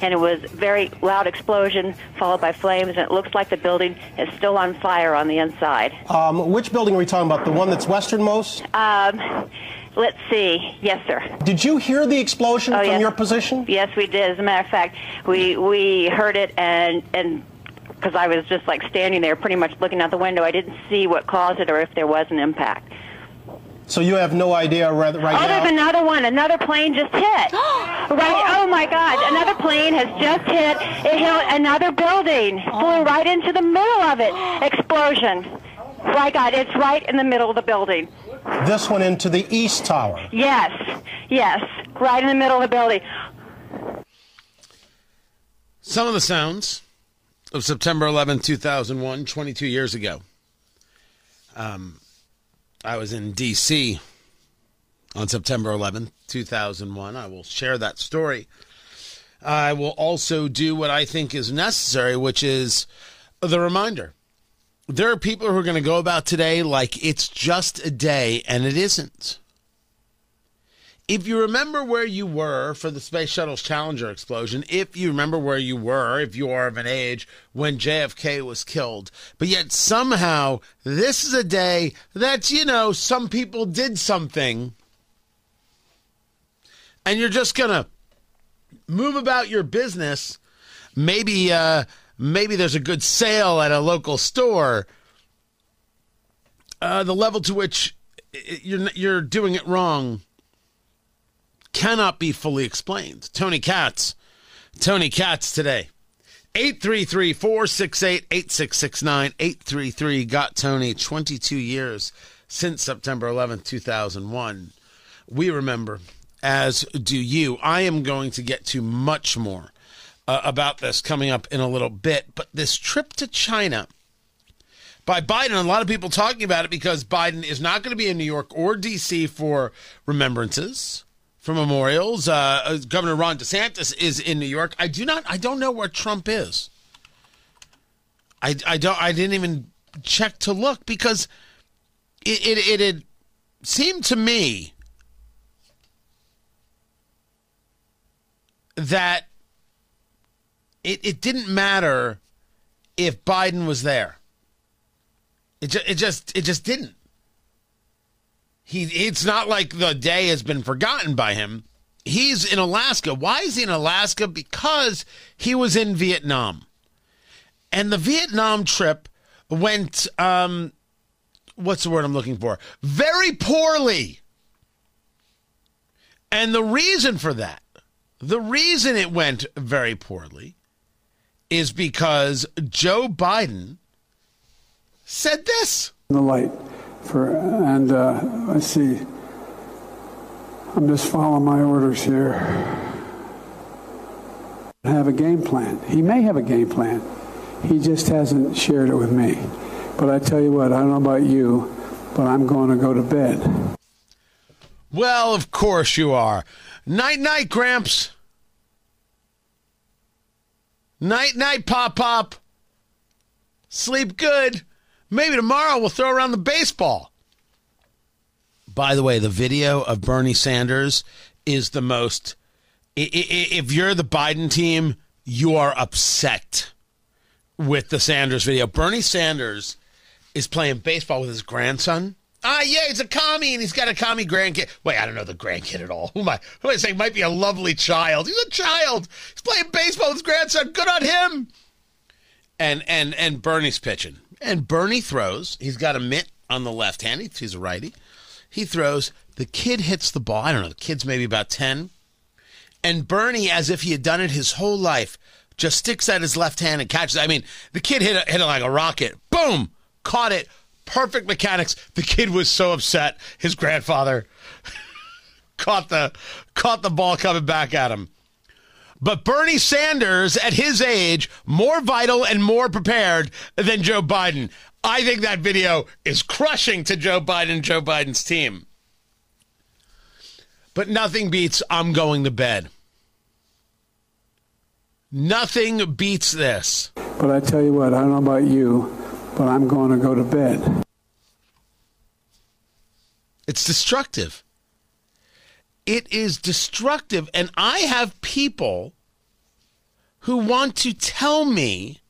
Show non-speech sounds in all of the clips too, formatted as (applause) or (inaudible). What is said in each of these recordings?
And it was very loud explosion followed by flames, and it looks like the building is still on fire on the inside. Um, which building are we talking about? The one that's westernmost? Um, let's see. Yes, sir. Did you hear the explosion Oh, from yes. your position? Yes, we did. As a matter of fact, we we heard it, and and because I was just like standing there, pretty much looking out the window, I didn't see what caused it or if there was an impact. So you have no idea right, right oh, now? there's another one. Another plane just hit. (gasps) right. Oh my God! Another plane has just hit. It hit another building. Flew right into the middle of it. (gasps) Explosion. My God! It's right in the middle of the building. This one into the east tower. Yes. Yes. Right in the middle of the building. Some of the sounds of September 11, 2001, 22 years ago. Um, I was in D.C. on September 11, 2001. I will share that story. I will also do what I think is necessary, which is the reminder. There are people who are going to go about today like it's just a day, and it isn't. If you remember where you were for the Space Shuttle's Challenger explosion, if you remember where you were, if you are of an age when JFK was killed, but yet somehow this is a day that, you know, some people did something, and you're just going to move about your business, maybe, uh, maybe there's a good sale at a local store, uh, the level to which you're, you're doing it wrong cannot be fully explained. Tony Katz. Tony Katz today. 833 468 8669. 833 got Tony 22 years since September 11th, 2001. We remember, as do you. I am going to get to much more uh, about this coming up in a little bit, but this trip to China by Biden. A lot of people talking about it because Biden is not going to be in New York or D.C. for remembrances, for memorials. Uh, uh, Governor Ron DeSantis is in New York. I do not. I don't know where Trump is. I, I don't. I didn't even check to look because it it, it had seemed to me that it it didn't matter if Biden was there. It just, it just it just didn't. He it's not like the day has been forgotten by him. He's in Alaska. Why is he in Alaska? Because he was in Vietnam. And the Vietnam trip went um what's the word I'm looking for? Very poorly. And the reason for that, the reason it went very poorly is because Joe Biden said this. the light for and uh, let's see i'm just following my orders here have a game plan he may have a game plan he just hasn't shared it with me but i tell you what i don't know about you but i'm going to go to bed Well, of course you are. Night, night, Gramps. Night, night, Pop Pop. Sleep good. Maybe tomorrow we'll throw around the baseball. By the way, the video of Bernie Sanders is the most. If you're the Biden team, you are upset with the Sanders video. Bernie Sanders is playing baseball with his grandson. Ah, yeah, he's a commie and he's got a commie grandkid. Wait, I don't know the grandkid at all. (laughs) Who am I? Who am I saying might be a lovely child? He's a child. He's playing baseball with his grandson. Good on him. And and and Bernie's pitching. And Bernie throws. He's got a mitt on the left hand. He- He's a righty. He throws. The kid hits the ball. I don't know. The kid's maybe about 10. And Bernie, as if he had done it his whole life, just sticks out his left hand and catches. I mean, the kid hit it, hit it like a rocket. Boom! Caught it. Perfect mechanics. The kid was so upset. His grandfather (laughs) caught the caught the ball coming back at him. But Bernie Sanders, at his age, more vital and more prepared than Joe Biden. I think that video is crushing to Joe Biden, Joe Biden's team. But nothing beats I'm going to bed. Nothing beats this. But I tell you what, I don't know about you, but I'm going to go to bed. It's destructive. It is destructive. And I have people who want to tell me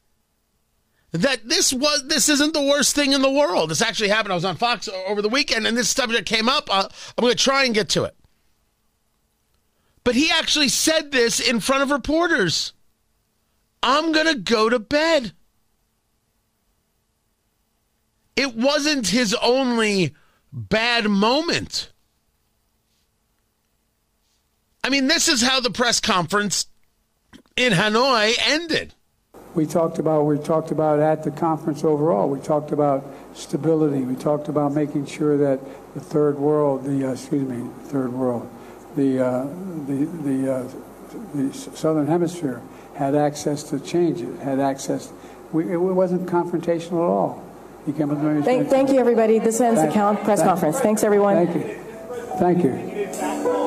that this was this isn't the worst thing in the world. This actually happened. I was on Fox over the weekend, and this subject came up. Uh, I'm going to try and get to it. But he actually said this in front of reporters. I'm going to go to bed. It wasn't his only bad moment. I mean, this is how the press conference in Hanoi ended. We talked about we talked about at the conference overall. We talked about stability. We talked about making sure that the third world, the uh, excuse me, third world, the uh, the the, uh, the southern hemisphere had access to change it, had access. We, it wasn't confrontational at all. He came with me. Thank, thank you, everybody. This ends thank, the count press thank, conference. Thanks, everyone. Thank you. Thank you.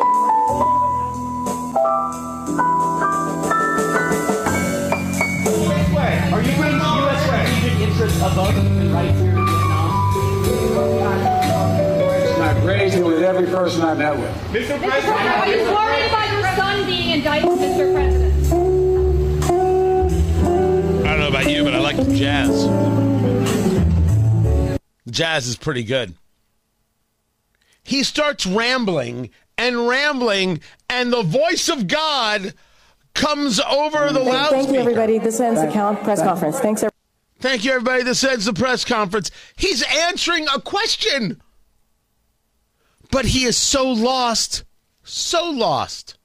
Human rights here in Vietnam? I've raised it with every person I've met with. Mr. President, are you worried about your son being indicted, Mr. President? I don't know about you, but I like the jazz. Jazz is pretty good. He starts rambling and rambling, and the voice of God comes over the loudspeaker. Thank you, everybody. This ends the count press conference. Thanks, everybody. Thank you, everybody. This ends the press conference. He's answering a question, but he is so lost, so lost.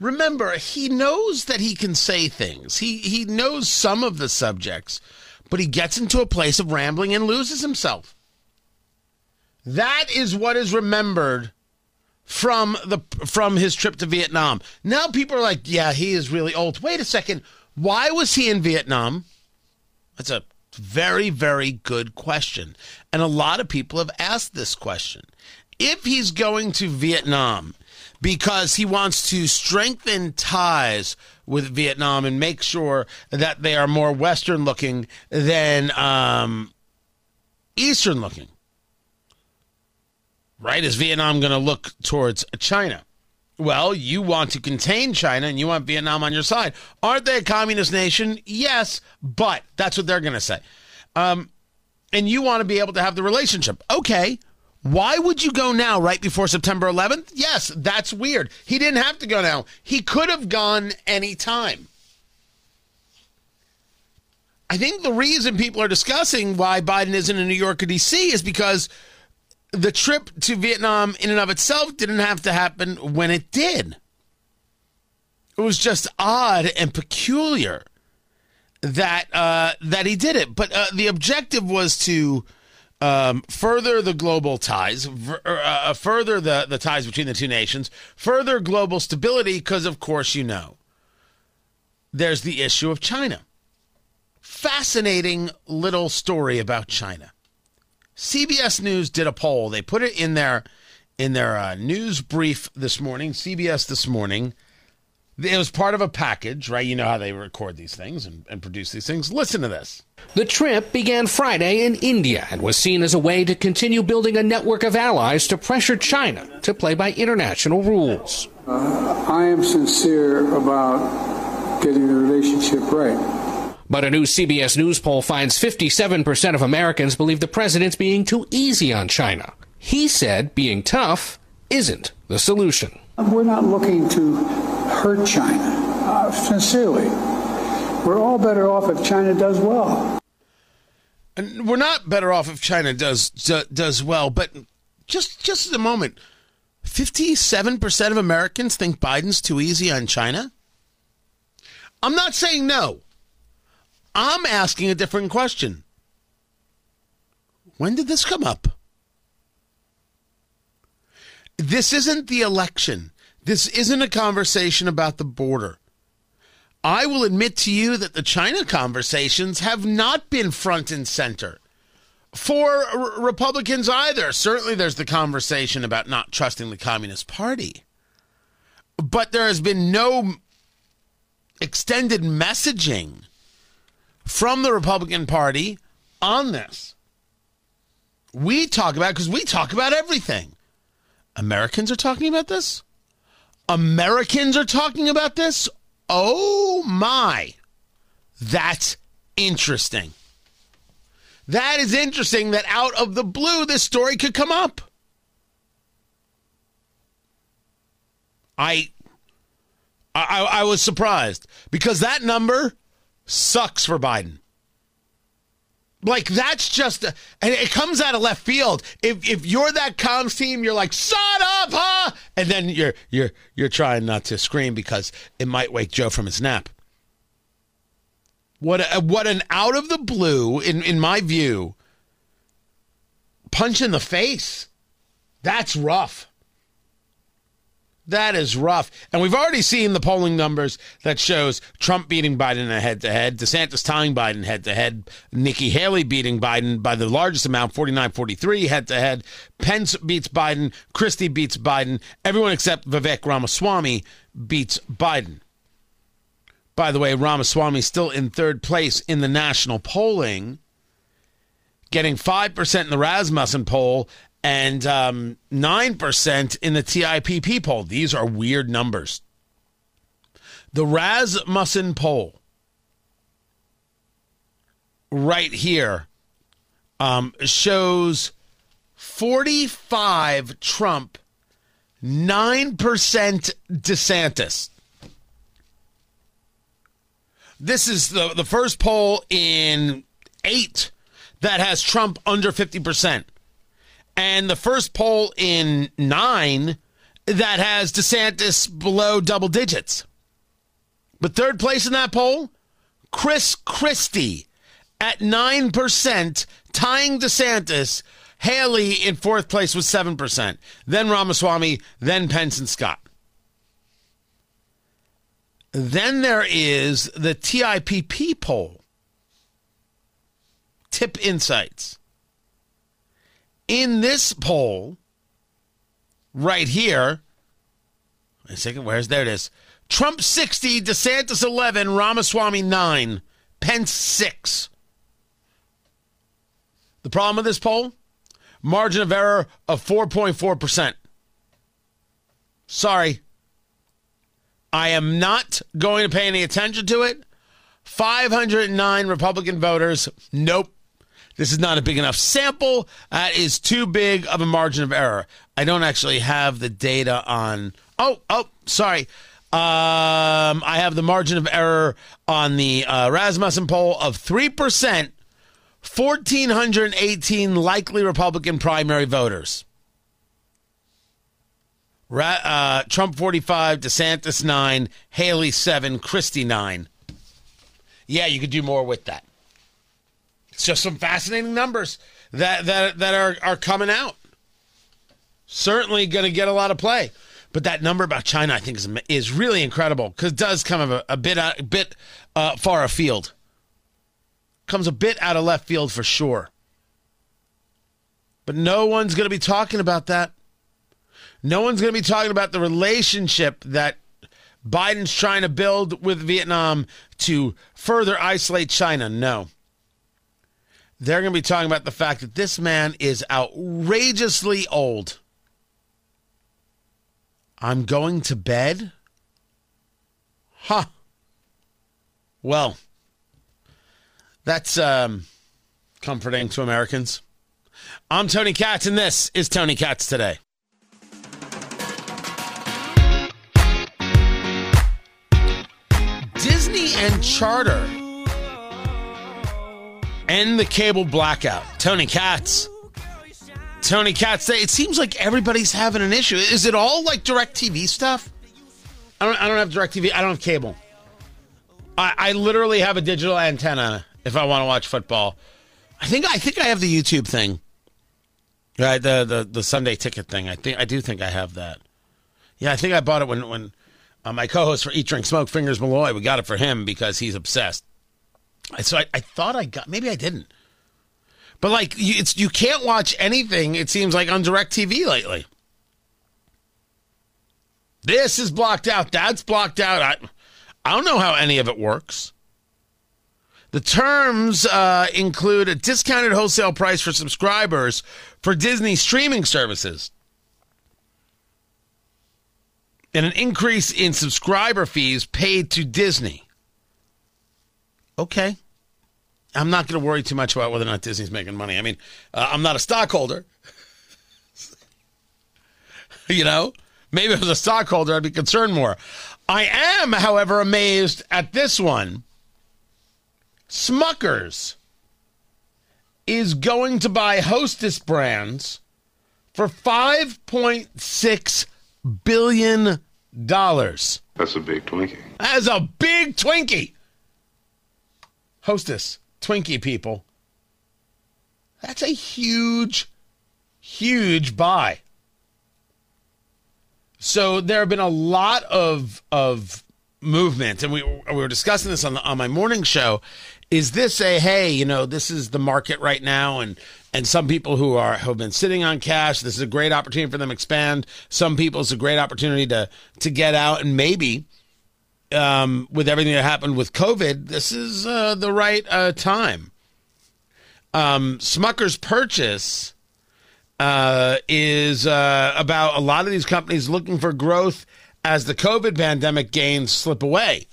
Remember, he knows that he can say things. He he knows some of the subjects, but he gets into a place of rambling and loses himself. That is what is remembered from the from his trip to Vietnam. Now people are like, "Yeah, he is really old." Wait a second. Why was he in Vietnam? That's a very very good question. And a lot of people have asked this question. If he's going to Vietnam because he wants to strengthen ties with Vietnam and make sure that they are more Western looking than um, Eastern looking. Right? Is Vietnam going to look towards China? Well, you want to contain China and you want Vietnam on your side. Aren't they a communist nation? Yes, but that's what they're going to say. Um, and you want to be able to have the relationship. Okay, why would you go now, right before September 11th? Yes, that's weird. He didn't have to go now. He could have gone any time. I think the reason people are discussing why Biden isn't in New York or D.C. is because the trip to Vietnam, in and of itself, didn't have to happen when it did. It was just odd and peculiar that uh, that he did it. But uh, the objective was to um, further the global ties, uh, further the, the ties between the two nations, further global stability, because of course you know there's the issue of China. Fascinating little story about China. CBS News did a poll. They put it in their in their uh, news brief this morning. CBS this morning it was part of a package, right? You know how they record these things and, and, produce these things. Listen to this. The trip began Friday in India and was seen as a way to continue building a network of allies to pressure China to play by international rules. Uh, I am sincere about getting the relationship right. But a new CBS News poll finds 57% of Americans believe the president's being too easy on China. He said being tough isn't the solution. We're not looking to hurt China, uh, sincerely. We're all better off if China does well. And we're not better off if China does does well, but just just a moment. 57% of Americans think Biden's too easy on China? I'm not saying no. I'm asking a different question. When did this come up? This isn't the election. This isn't a conversation about the border. I will admit to you that the China conversations have not been front and center for r- Republicans either. Certainly, there's the conversation about not trusting the Communist Party. But there has been no extended messaging from the Republican Party on this. We talk about because we talk about everything. Americans are talking about this. Americans are talking about this. Oh my. That's interesting. That is interesting that out of the blue this story could come up. I I, I was surprised because that number sucks for Biden. Like that's just, and it comes out of left field. If if you're that comms team, you're like, "Shut up, huh?" And then you're you're you're trying not to scream because it might wake Joe from his nap. What a, what an out of the blue, in in my view, punch in the face. That's rough. That is rough. And we've already seen the polling numbers that shows Trump beating Biden head to head, DeSantis tying Biden head to head, Nikki Haley beating Biden by the largest amount, 49 43 head to head. Pence beats Biden, Christie beats Biden. Everyone except Vivek Ramaswamy beats Biden. By the way, Ramaswamy still in third place in the national polling, getting 5% in the Rasmussen poll and um, 9% in the TIPP poll. These are weird numbers. The Rasmussen poll, right here, um, shows 45 Trump, 9% DeSantis. This is the, the first poll in eight that has Trump under 50% and the first poll in nine that has DeSantis below double digits. But third place in that poll, Chris Christie at 9%, tying DeSantis. Haley in fourth place with 7%. Then Ramaswamy, then Pence and Scott. Then there is the TIPP poll. TIPP Insights in this poll, right here, wait a second, where's there it is? Trump 60, DeSantis 11, Ramaswamy 9, Pence 6. The problem with this poll? Margin of error of 4.4%. Sorry. I am not going to pay any attention to it. 509 Republican voters. Nope. This is not a big enough sample. That is too big of a margin of error. I don't actually have the data on. Oh, oh, sorry. Um, I have the margin of error on the uh, Rasmussen poll of 3%, 1,418 likely Republican primary voters. Ra- uh, Trump 45, DeSantis 9, Haley 7, Christie 9. Yeah, you could do more with that. It's just some fascinating numbers that that that are are coming out. Certainly going to get a lot of play, but that number about China, I think, is is really incredible because it does come a, a bit a bit uh, far afield. Comes a bit out of left field for sure. But no one's going to be talking about that. No one's going to be talking about the relationship that Biden's trying to build with Vietnam to further isolate China. No they're going to be talking about the fact that this man is outrageously old. I'm going to bed? Huh. Well, that's um, comforting to Americans. I'm Tony Katz, and this is Tony Katz Today. Disney and Charter End the cable blackout. Tony Katz. Tony Katz. It seems like everybody's having an issue. Is it all like DirecTV stuff? I don't. I don't have DirecTV. I don't have cable. I, I literally have a digital antenna if I want to watch football. I think. I think I have the YouTube thing. Right. The the the Sunday ticket thing. I think. I do think I have that. Yeah. I think I bought it when when uh, my co-host for Eat Drink Smoke Fingers Malloy. We got it for him because he's obsessed. So I, I thought I got, maybe I didn't. But like, you, it's you can't watch anything. It seems like on Directv lately. This is blocked out. That's blocked out. I, I don't know how any of it works. The terms uh, include a discounted wholesale price for subscribers for Disney streaming services and an increase in subscriber fees paid to Disney. Okay. I'm not going to worry too much about whether or not Disney's making money. I mean, uh, I'm not a stockholder. (laughs) you know, maybe if I was a stockholder, I'd be concerned more. I am, however, amazed at this one. Smuckers is going to buy Hostess brands for $5.6 billion. That's a big Twinkie. That's a big Twinkie. Hostess, Twinkie people. That's a huge, huge buy. So there have been a lot of of movement, and we we were discussing this on the, on my morning show. Is this a hey, you know, this is the market right now, and and some people who are have been sitting on cash, this is a great opportunity for them to expand. Some people, it's a great opportunity to to get out, and maybe um, with everything that happened with COVID, this is uh, the right uh, time. Um, Smucker's purchase uh, is uh, about a lot of these companies looking for growth as the COVID pandemic gains slip away.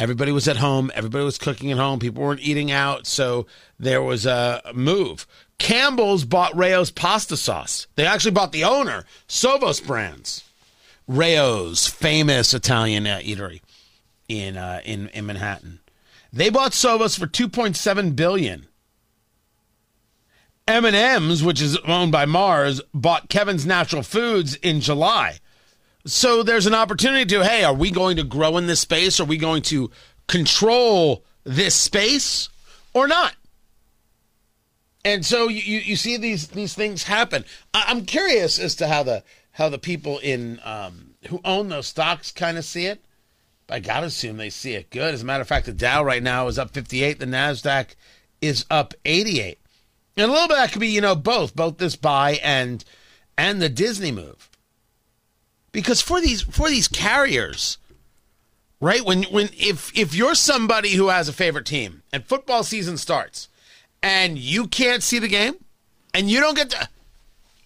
Everybody was at home. Everybody was cooking at home. People weren't eating out. So there was a move. Campbell's bought Rao's pasta sauce. They actually bought the owner, Sovos Brands. Rao's famous Italian uh, eatery in, uh, in in Manhattan. They bought Sovos for 2.7 billion. M&M's, which is owned by Mars, bought Kevin's Natural Foods in July. So there's an opportunity to, hey, are we going to grow in this space? Are we going to control this space or not? And so you, you see these these things happen. I, am curious as to how the how the people in um, who own those stocks kind of see it. I gotta assume they see it good. As a matter of fact, the Dow right now is up 58. The Nasdaq is up 88. And a little bit that could be, you know, both, both this buy and and the Disney move. Because for these for these carriers, right? When when if if you're somebody who has a favorite team and football season starts and you can't see the game and you don't get to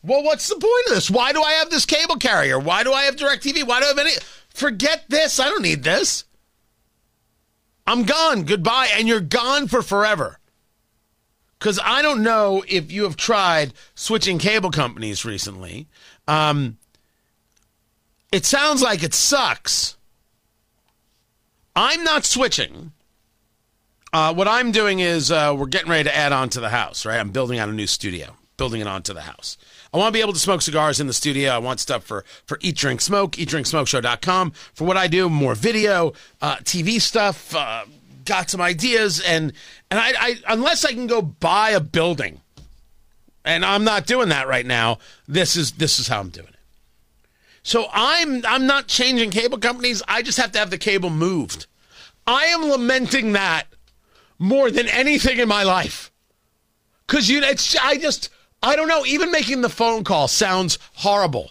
well, what's the point of this? Why do I have this cable carrier? Why do I have DirecTV? Why do I have any forget this? I don't need this. I'm gone. Goodbye. And you're gone for forever. Because I don't know if you have tried switching cable companies recently. Um, it sounds like it sucks. I'm not switching. Uh, what I'm doing is uh, we're getting ready to add on to the house, right? I'm building out a new studio, building it onto the house. I want to be able to smoke cigars in the studio. I want stuff for, for Eat, Drink, Smoke, eatdrinksmokeshow.com. For what I do, more video, uh, TV stuff, uh, got some ideas, and and I, I unless I can go buy a building, and I'm not doing that right now. This is this is how I'm doing it. So I'm I'm not changing cable companies. I just have to have the cable moved. I am lamenting that more than anything in my life. Cause you it's I just I don't know, even making the phone call sounds horrible.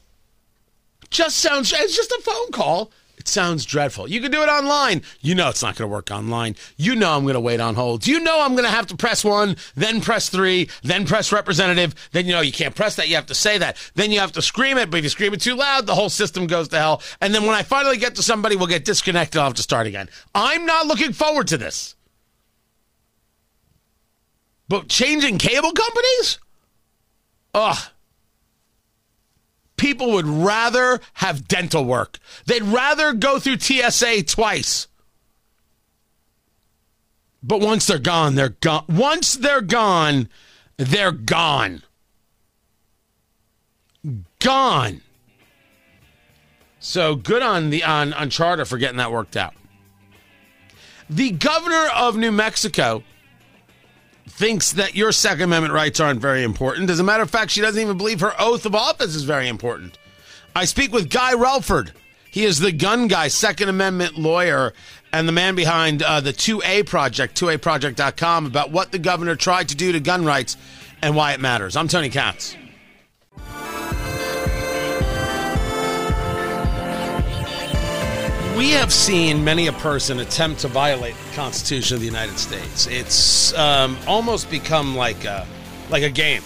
Just sounds it's just a phone call. It sounds dreadful. You can do it online. You know it's not going to work online. You know I'm going to wait on hold. You know I'm going to have to press one, then press three, then press representative. Then you know you can't press that. You have to say that. Then you have to scream it. But if you scream it too loud, the whole system goes to hell. And then when I finally get to somebody, we'll get disconnected. I'll have to start again. I'm not looking forward to this. But changing cable companies? Ugh people would rather have dental work. They'd rather go through TSA twice. But once they're gone, they're gone. Once they're gone, they're gone. Gone. So good on the on, on Charter for getting that worked out. The governor of New Mexico thinks that your Second Amendment rights aren't very important. As a matter of fact, she doesn't even believe her oath of office is very important. I speak with Guy Relford. He is the gun guy, Second Amendment lawyer, and the man behind uh, the 2A Project, 2aproject.com, about what the governor tried to do to gun rights and why it matters. I'm Tony Katz. We have seen many a person attempt to violate the Constitution of the United States. It's um, almost become like a, like a game.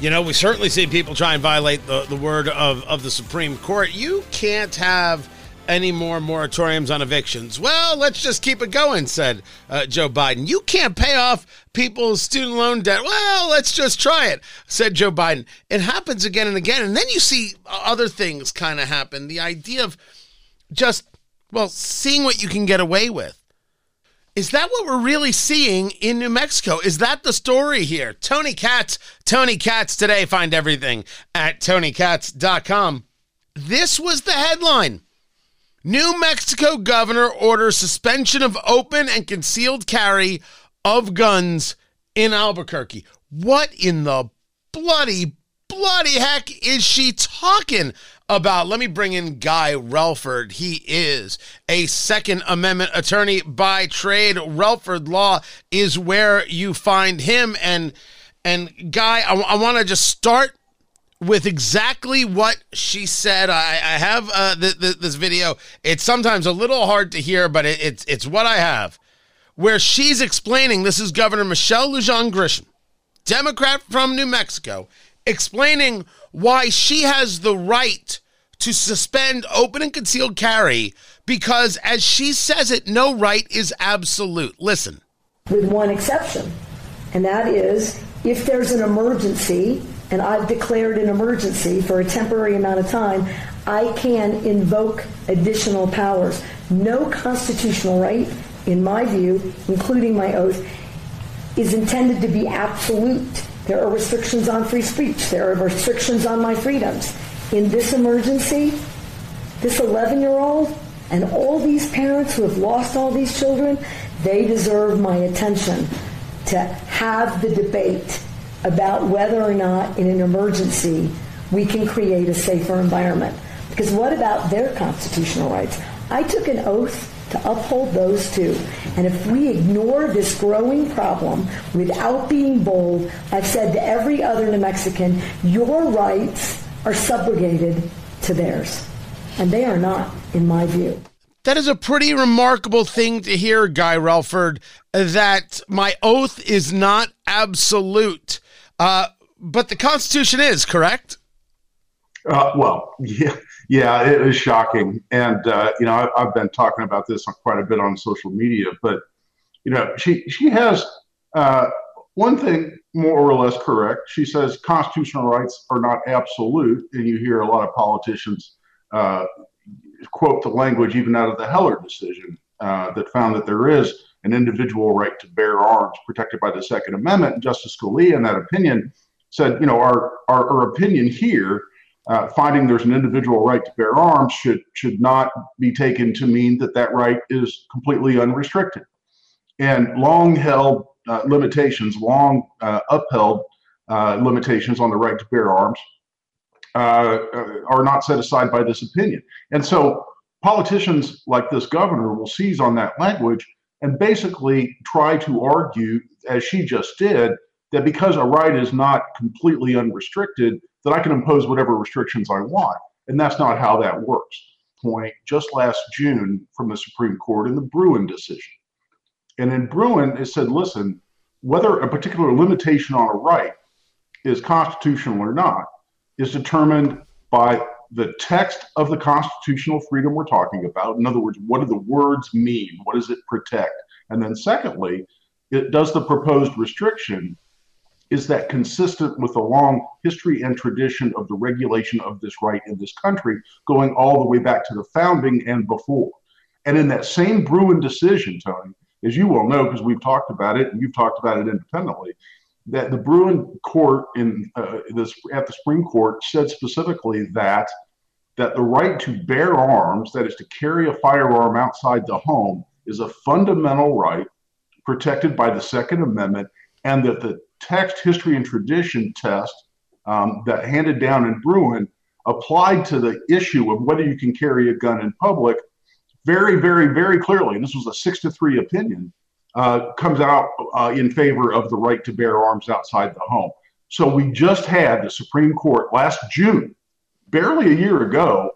You know, we certainly see people try and violate the, the word of, of the Supreme Court. You can't have any more moratoriums on evictions. Well, let's just keep it going, said uh, Joe Biden. You can't pay off people's student loan debt. Well, let's just try it, said Joe Biden. It happens again and again. And then you see other things kind of happen. The idea of just, well, seeing what you can get away with. Is that what we're really seeing in New Mexico? Is that the story here? Tony Katz, Tony Katz today. Find everything at tonykatz.com. This was the headline. New Mexico governor orders suspension of open and concealed carry of guns in Albuquerque. What in the bloody, bloody heck is she talking about. Let me bring in Guy Relford. He is a Second Amendment attorney by trade. Relford Law is where you find him. And and Guy, I, I want to just start with exactly what she said. I, I have uh, th- th- this video. It's sometimes a little hard to hear, but it, it's it's what I have, where she's explaining. This is Governor Michelle Lujan Grisham, Democrat from New Mexico, explaining why she has the right to suspend open and concealed carry because, as she says it, no right is absolute. Listen. With one exception, and that is if there's an emergency and I've declared an emergency for a temporary amount of time, I can invoke additional powers. No constitutional right, in my view, including my oath, is intended to be absolute. There are restrictions on free speech. There are restrictions on my freedoms. In this emergency, this 11 year old and all these parents who have lost all these children, they deserve my attention to have the debate about whether or not in an emergency we can create a safer environment. Because what about their constitutional rights? I took an oath to uphold those two. And if we ignore this growing problem without being bold, I've said to every other New Mexican, your rights are subrogated to theirs. And they are not, in my view. That is a pretty remarkable thing to hear, Guy Relford, that my oath is not absolute. Uh, but the Constitution is, correct? Uh, well, (laughs) yeah, yeah, it is shocking. And, uh, you know, I, have been talking about this quite a bit on social media, but, you know, she, she has uh, one thing more or less correct. She says constitutional rights are not absolute. And you hear a lot of politicians uh, quote the language even out of the Heller decision uh, that found that there is an individual right to bear arms protected by the Second Amendment. And Justice Scalia, in that opinion, said, you know, our, our, our opinion here, uh, finding there's an individual right to bear arms, should should not be taken to mean that that right is completely unrestricted. And long held uh, limitations, long uh, upheld uh, limitations on the right to bear arms uh, uh, are not set aside by this opinion. And so politicians like this governor will seize on that language and basically try to argue, as she just did, that because a right is not completely unrestricted, that I can impose whatever restrictions I want. And that's not how that works. Point just last June from the Supreme Court in the Bruen decision. And in Bruen, it said, listen, whether a particular limitation on a right is constitutional or not is determined by the text of the constitutional freedom we're talking about. In other words, what do the words mean? What does it protect? And then, secondly, it does the proposed restriction is that consistent with the long history and tradition of the regulation of this right in this country, going all the way back to the founding and before. And in that same Bruen decision, Tony, as you well know, because we've talked about it and you've talked about it independently, that the Bruen court in uh, this at the Supreme Court said specifically that that the right to bear arms, that is to carry a firearm outside the home, is a fundamental right protected by the Second Amendment, and that the text, history, and tradition test um, that handed down in Bruen applied to the issue of whether you can carry a gun in public very, very, very clearly. And this was a six to three opinion uh, comes out uh, in favor of the right to bear arms outside the home. So we just had the Supreme Court last June, barely a year ago,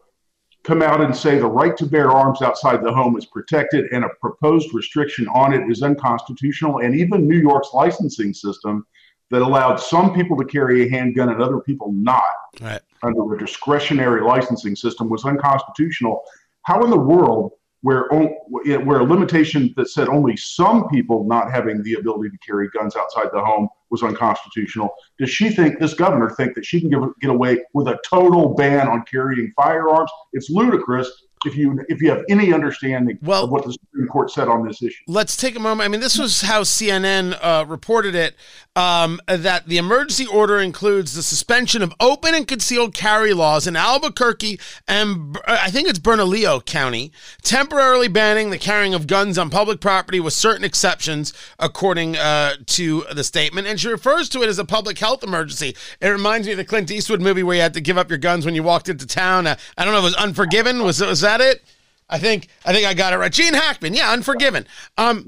come out and say the right to bear arms outside the home is protected and a proposed restriction on it is unconstitutional. And even New York's licensing system that allowed some people to carry a handgun and other people not right. under a discretionary licensing system was unconstitutional. How in the world where where a limitation that said only some people not having the ability to carry guns outside the home was unconstitutional. Does she think this governor think that she can give, get away with a total ban on carrying firearms? It's ludicrous if you if you have any understanding well, of what the Supreme Court said on this issue. Let's take a moment. I mean, this was how CNN uh, reported it um, that the emergency order includes the suspension of open and concealed carry laws in Albuquerque and uh, I think it's Bernalillo County, temporarily banning the carrying of guns on public property with certain exceptions, according uh, to the statement. And she refers to it as a public health emergency. It reminds me of the Clint Eastwood movie where you had to give up your guns when you walked into town. Uh, I don't know if it was Unforgiven. Was, was that it? I think I think I got it right. Gene Hackman, yeah, Unforgiven. Um.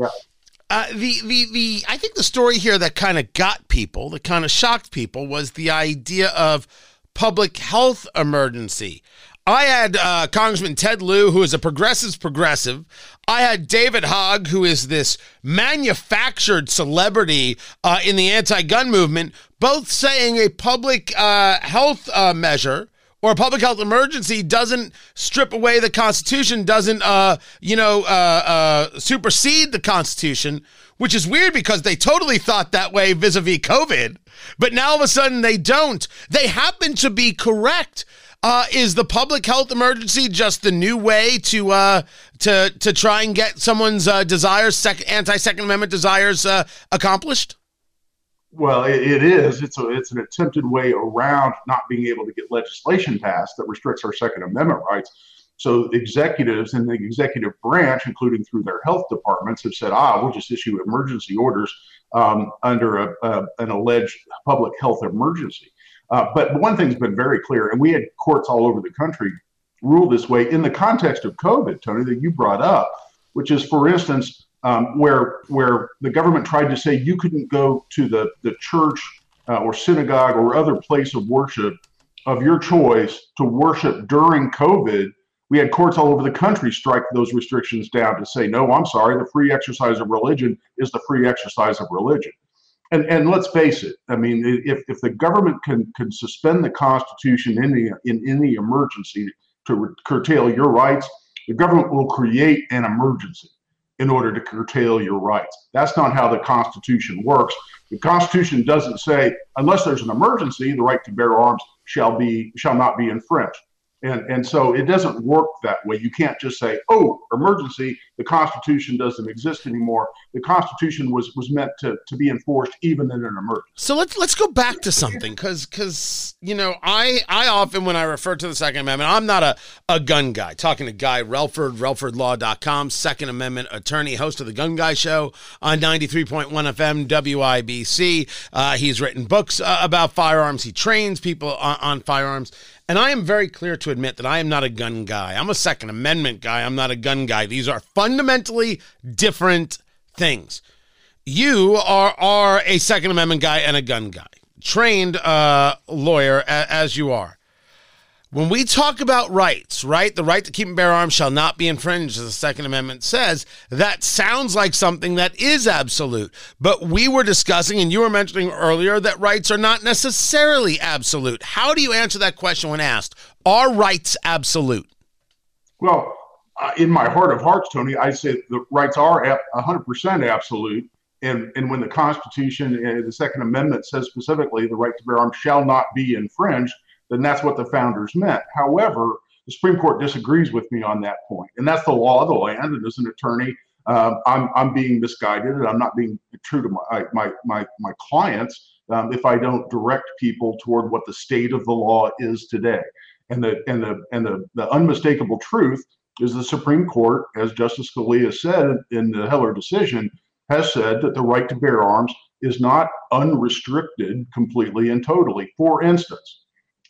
Uh, the the the I think the story here that kind of got people, that kind of shocked people, was the idea of public health emergency. I had uh, Congressman Ted Lieu, who is a progressive progressive. I had David Hogg, who is this manufactured celebrity uh, in the anti-gun movement, both saying a public uh, health uh, measure or a public health emergency doesn't strip away the Constitution, doesn't, uh, you know, uh, uh, supersede the Constitution, which is weird because they totally thought that way vis a vis COVID. But now all of a sudden they don't. They happen to be correct. Uh, is the public health emergency just the new way to uh, to to try and get someone's uh, desires, sec- anti Second Amendment desires, uh, accomplished? Well, it, it is. It's a, it's an attempted way around not being able to get legislation passed that restricts our Second Amendment rights. So executives in the executive branch, including through their health departments, have said, "Ah, we'll just issue emergency orders um, under a, a, an alleged public health emergency." Uh, but one thing's been very clear, and we had courts all over the country rule this way in the context of COVID, Tony, that you brought up, which is, for instance, um, where where the government tried to say you couldn't go to the the church uh, or synagogue or other place of worship of your choice to worship during COVID. We had courts all over the country strike those restrictions down to say, no, I'm sorry, the free exercise of religion is the free exercise of religion. And, and let's face it, I mean, if, if the government can, can suspend the Constitution in, the, in any emergency to curtail your rights, the government will create an emergency in order to curtail your rights. That's not how the Constitution works. The Constitution doesn't say unless there's an emergency, the right to bear arms shall be shall not be infringed. And, and so it doesn't work that way. You can't just say, oh, emergency, the Constitution doesn't exist anymore. The Constitution was, was meant to, to be enforced even in an emergency. So let's let's go back to something because because you know I I often when I refer to the Second Amendment, I'm not a, a gun guy. Talking to Guy Relford, RelfordLaw.com, Second Amendment attorney, host of the Gun Guy Show on 93.1 FM WIBC. Uh, he's written books uh, about firearms. He trains people on, on firearms. And I am very clear to admit that I am not a gun guy. I'm a Second Amendment guy. I'm not a gun guy. These are fundamentally different things. You are are a Second Amendment guy and a gun guy, trained uh, lawyer as you are. When we talk about rights, right, the right to keep and bear arms shall not be infringed, as the Second Amendment says, that sounds like something that is absolute. But we were discussing, and you were mentioning earlier, that rights are not necessarily absolute. How do you answer that question when asked? Are rights absolute? Well, uh, in my heart of hearts, Tony, I say the rights are 100% absolute. And, and when the Constitution and the Second Amendment says specifically the right to bear arms shall not be infringed, then that's what the founders meant. However, the Supreme Court disagrees with me on that point, and that's the law of the land. And as an attorney, uh, I'm I'm being misguided, and I'm not being true to my my my, my clients um, if I don't direct people toward what the state of the law is today. And the and the and the, the unmistakable truth is the Supreme Court, as Justice Scalia said in the Heller decision, has said that the right to bear arms is not unrestricted completely and totally. For instance,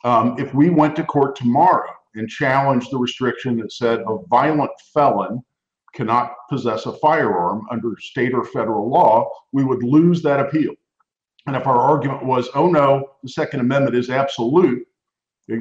um, if we went to court tomorrow and challenged the restriction that said a violent felon cannot possess a firearm under state or federal law, we would lose that appeal. And if our argument was, oh no, the Second Amendment is absolute,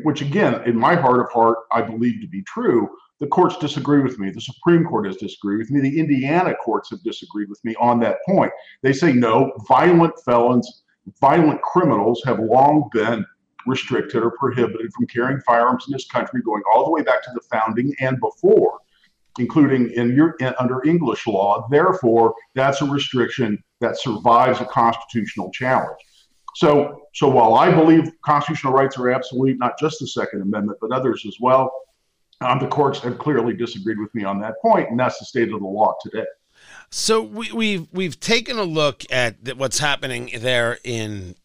which again, in my heart of heart, I believe to be true, the courts disagree with me. The Supreme Court has disagreed with me. The Indiana courts have disagreed with me on that point. They say no, violent felons, violent criminals have long been restricted or prohibited from carrying firearms in this country, going all the way back to the founding and before, including in your in, under English law. Therefore, that's a restriction that survives a constitutional challenge. So, so while I believe constitutional rights are absolute, not just the Second Amendment, but others as well, um, the courts have clearly disagreed with me on that point, and that's the state of the law today. So we, we've we've taken a look at what's happening there in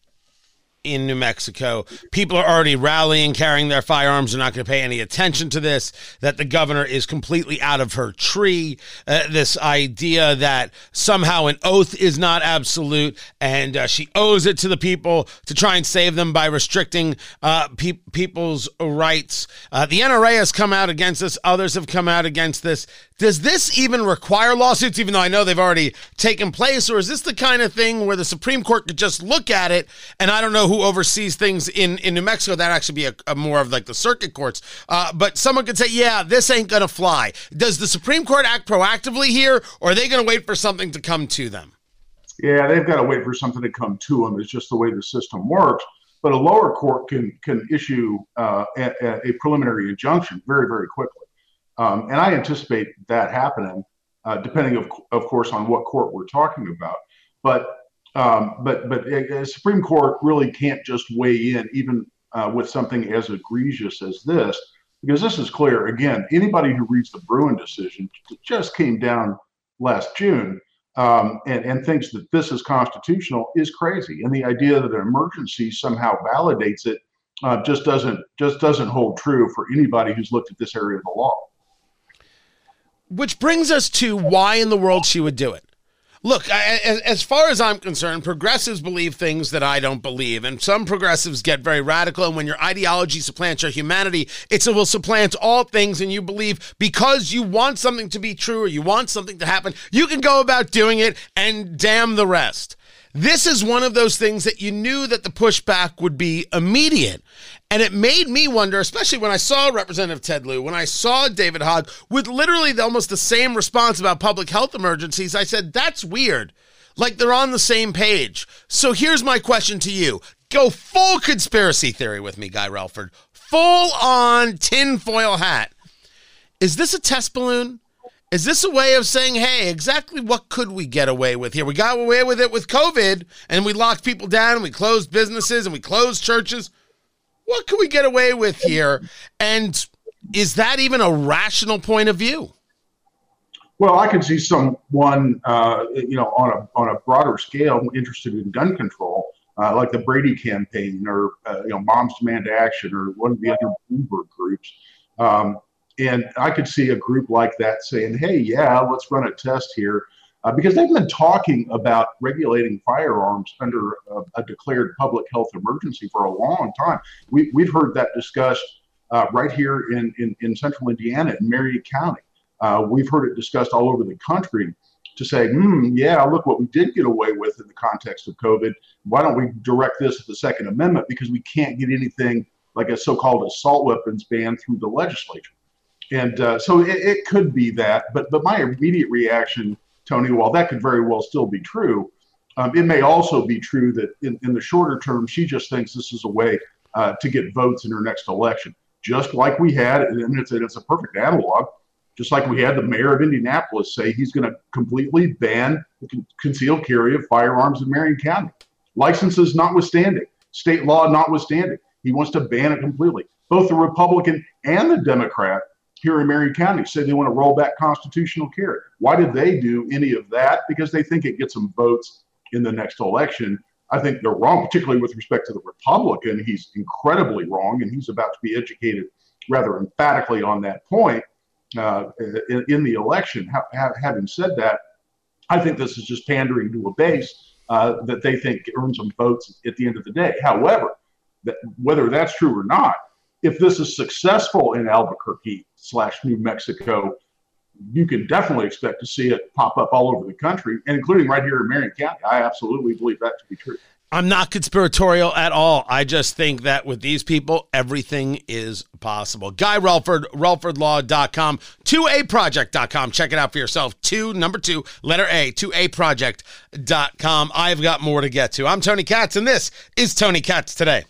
in New Mexico. People are already rallying, carrying their firearms. They're not going to pay any attention to this. That the governor is completely out of her tree. Uh, this idea that somehow an oath is not absolute and uh, she owes it to the people to try and save them by restricting uh, pe- people's rights. Uh, the NRA has come out against this. Others have come out against this. Does this even require lawsuits, even though I know they've already taken place? Or is this the kind of thing where the Supreme Court could just look at it and I don't know who oversees things in, in New Mexico? That actually be a, a more of like the circuit courts. Uh, but someone could say, yeah, this ain't going to fly. Does the Supreme Court act proactively here or are they going to wait for something to come to them? Yeah, they've got to wait for something to come to them. It's just the way the system works. But a lower court can can issue uh, a, a preliminary injunction very, very quickly. Um, and I anticipate that happening, uh, depending, of, of course, on what court we're talking about. But um, but but a, Supreme Court really can't just weigh in, even uh, with something as egregious as this, because this is clear. Again, anybody who reads the Bruen decision just came down last June um, and, and thinks that this is constitutional is crazy. And the idea that an emergency somehow validates it uh, just doesn't just doesn't hold true for anybody who's looked at this area of the law. Which brings us to why in the world she would do it. Look, as far as I'm concerned, progressives believe things that I don't believe. And some progressives get very radical. And when your ideology supplants your humanity, it will supplant all things. And you believe because you want something to be true or you want something to happen, you can go about doing it and damn the rest. This is one of those things that you knew that the pushback would be immediate. And it made me wonder, especially when I saw Representative Ted Lieu, when I saw David Hogg with literally the, almost the same response about public health emergencies, I said, that's weird. Like they're on the same page. So here's my question to you go full conspiracy theory with me, Guy Relford. Full on tinfoil hat. Is this a test balloon? Is this a way of saying, hey, exactly what could we get away with here? We got away with it with COVID and we locked people down and we closed businesses and we closed churches. What can we get away with here? And is that even a rational point of view? Well, I could see someone, uh, you know, on a on a broader scale, interested in gun control, uh, like the Brady campaign, or uh, you know, Moms Demand Action, or one of the other Bloomberg groups. Um, and I could see a group like that saying, hey, yeah, let's run a test here. Uh, because they've been talking about regulating firearms under a, a, declared public health emergency for a long time. We, we've heard that discussed uh, right here in, in, in, central Indiana in Marion County. Uh, we've heard it discussed all over the country to say, hmm, yeah, look what we did get away with in the context of COVID. Why don't we direct this at the Second Amendment? Because we can't get anything like a so called assault weapons ban through the legislature and uh, so it, it, could be that. But but my immediate reaction, Tony, while that could very well still be true, um, it may also be true that in, in the shorter term, she just thinks this is a way uh, to get votes in her next election, just like we had, and it's a, it's a perfect analog. Just like we had the mayor of Indianapolis say he's going to completely ban the con- concealed carry of firearms in Marion County, licenses notwithstanding, state law notwithstanding, he wants to ban it completely. Both the Republican and the Democrat here in Marion County say they want to roll back constitutional carry. Why did they do any of that? Because they think it gets them votes in the next election. I think they're wrong, particularly with respect to the Republican. He's incredibly wrong, and he's about to be educated rather emphatically on that point uh, in, in, the election. Ha- ha- having said that, I think this is just pandering to a base uh, that they think earns them votes at the end of the day. However, that, whether that's true or not, if this is successful in Albuquerque slash New Mexico, you can definitely expect to see it pop up all over the country, and including right here in Marion County. I absolutely believe that to be true. I'm not conspiratorial at all. I just think that with these people, everything is possible. Guy Relford, relfordlaw.com, 2aproject.com. Check it out for yourself. Two, number two, letter A, 2aproject.com. I've got more to get to. I'm Tony Katz, and this is Tony Katz Today.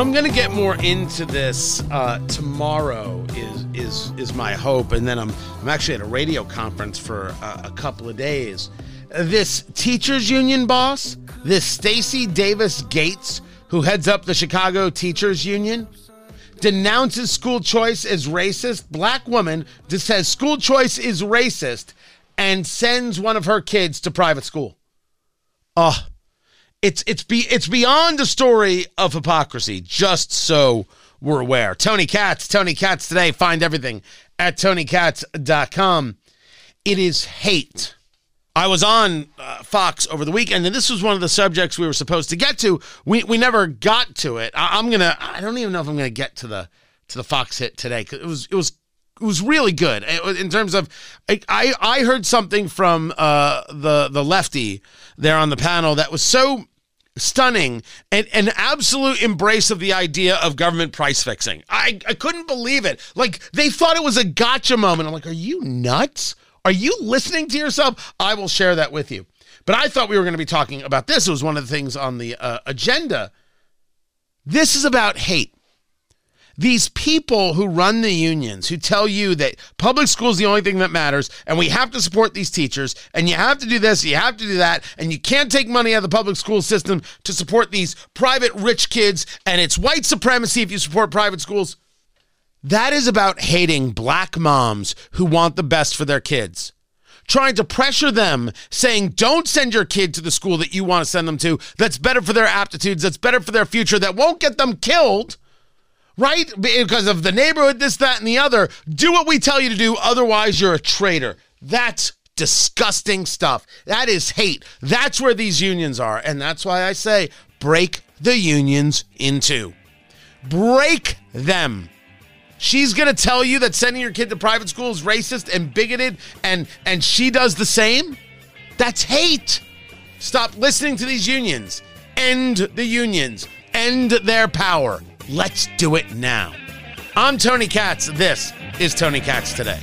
I'm gonna get more into this uh, tomorrow. Is is is my hope, and then I'm I'm actually at a radio conference for uh, a couple of days. This teachers union boss, this Stacy Davis Gates, who heads up the Chicago Teachers Union, denounces school choice as racist. Black woman just says school choice is racist, and sends one of her kids to private school. Oh, it's it's be it's beyond a story of hypocrisy. Just so we're aware. Tony Katz, Tony Katz today. Find everything at tonykatz.com. It is hate. I was on uh, Fox over the weekend, and this was one of the subjects we were supposed to get to. We we never got to it. I, am gonna. I don't even know if I'm gonna get to the to the Fox hit today because it was it was it was really good in terms of I I heard something from uh, the the lefty there on the panel that was so stunning and an absolute embrace of the idea of government price fixing. I, I couldn't believe it. Like they thought it was a gotcha moment. I'm like, are you nuts? Are you listening to yourself? I will share that with you. But I thought we were going to be talking about this. It was one of the things on the uh, agenda. This is about hate. These people who run the unions, who tell you that public school is the only thing that matters, and we have to support these teachers, and you have to do this, you have to do that, and you can't take money out of the public school system to support these private rich kids, and it's white supremacy if you support private schools. That is about hating black moms who want the best for their kids trying to pressure them, saying, don't send your kid to the school that you want to send them to, that's better for their aptitudes, that's better for their future, that won't get them killed, right? Because of the neighborhood, this, that, and the other. Do what we tell you to do, otherwise, you're a traitor. That's disgusting stuff. That is hate. That's where these unions are. And that's why I say break the unions in two. Break them. She's going to tell you that sending your kid to private school is racist and bigoted and and she does the same? That's hate. Stop listening to these unions. End the unions. End their power. Let's do it now. I'm Tony Katz. This is Tony Katz Today.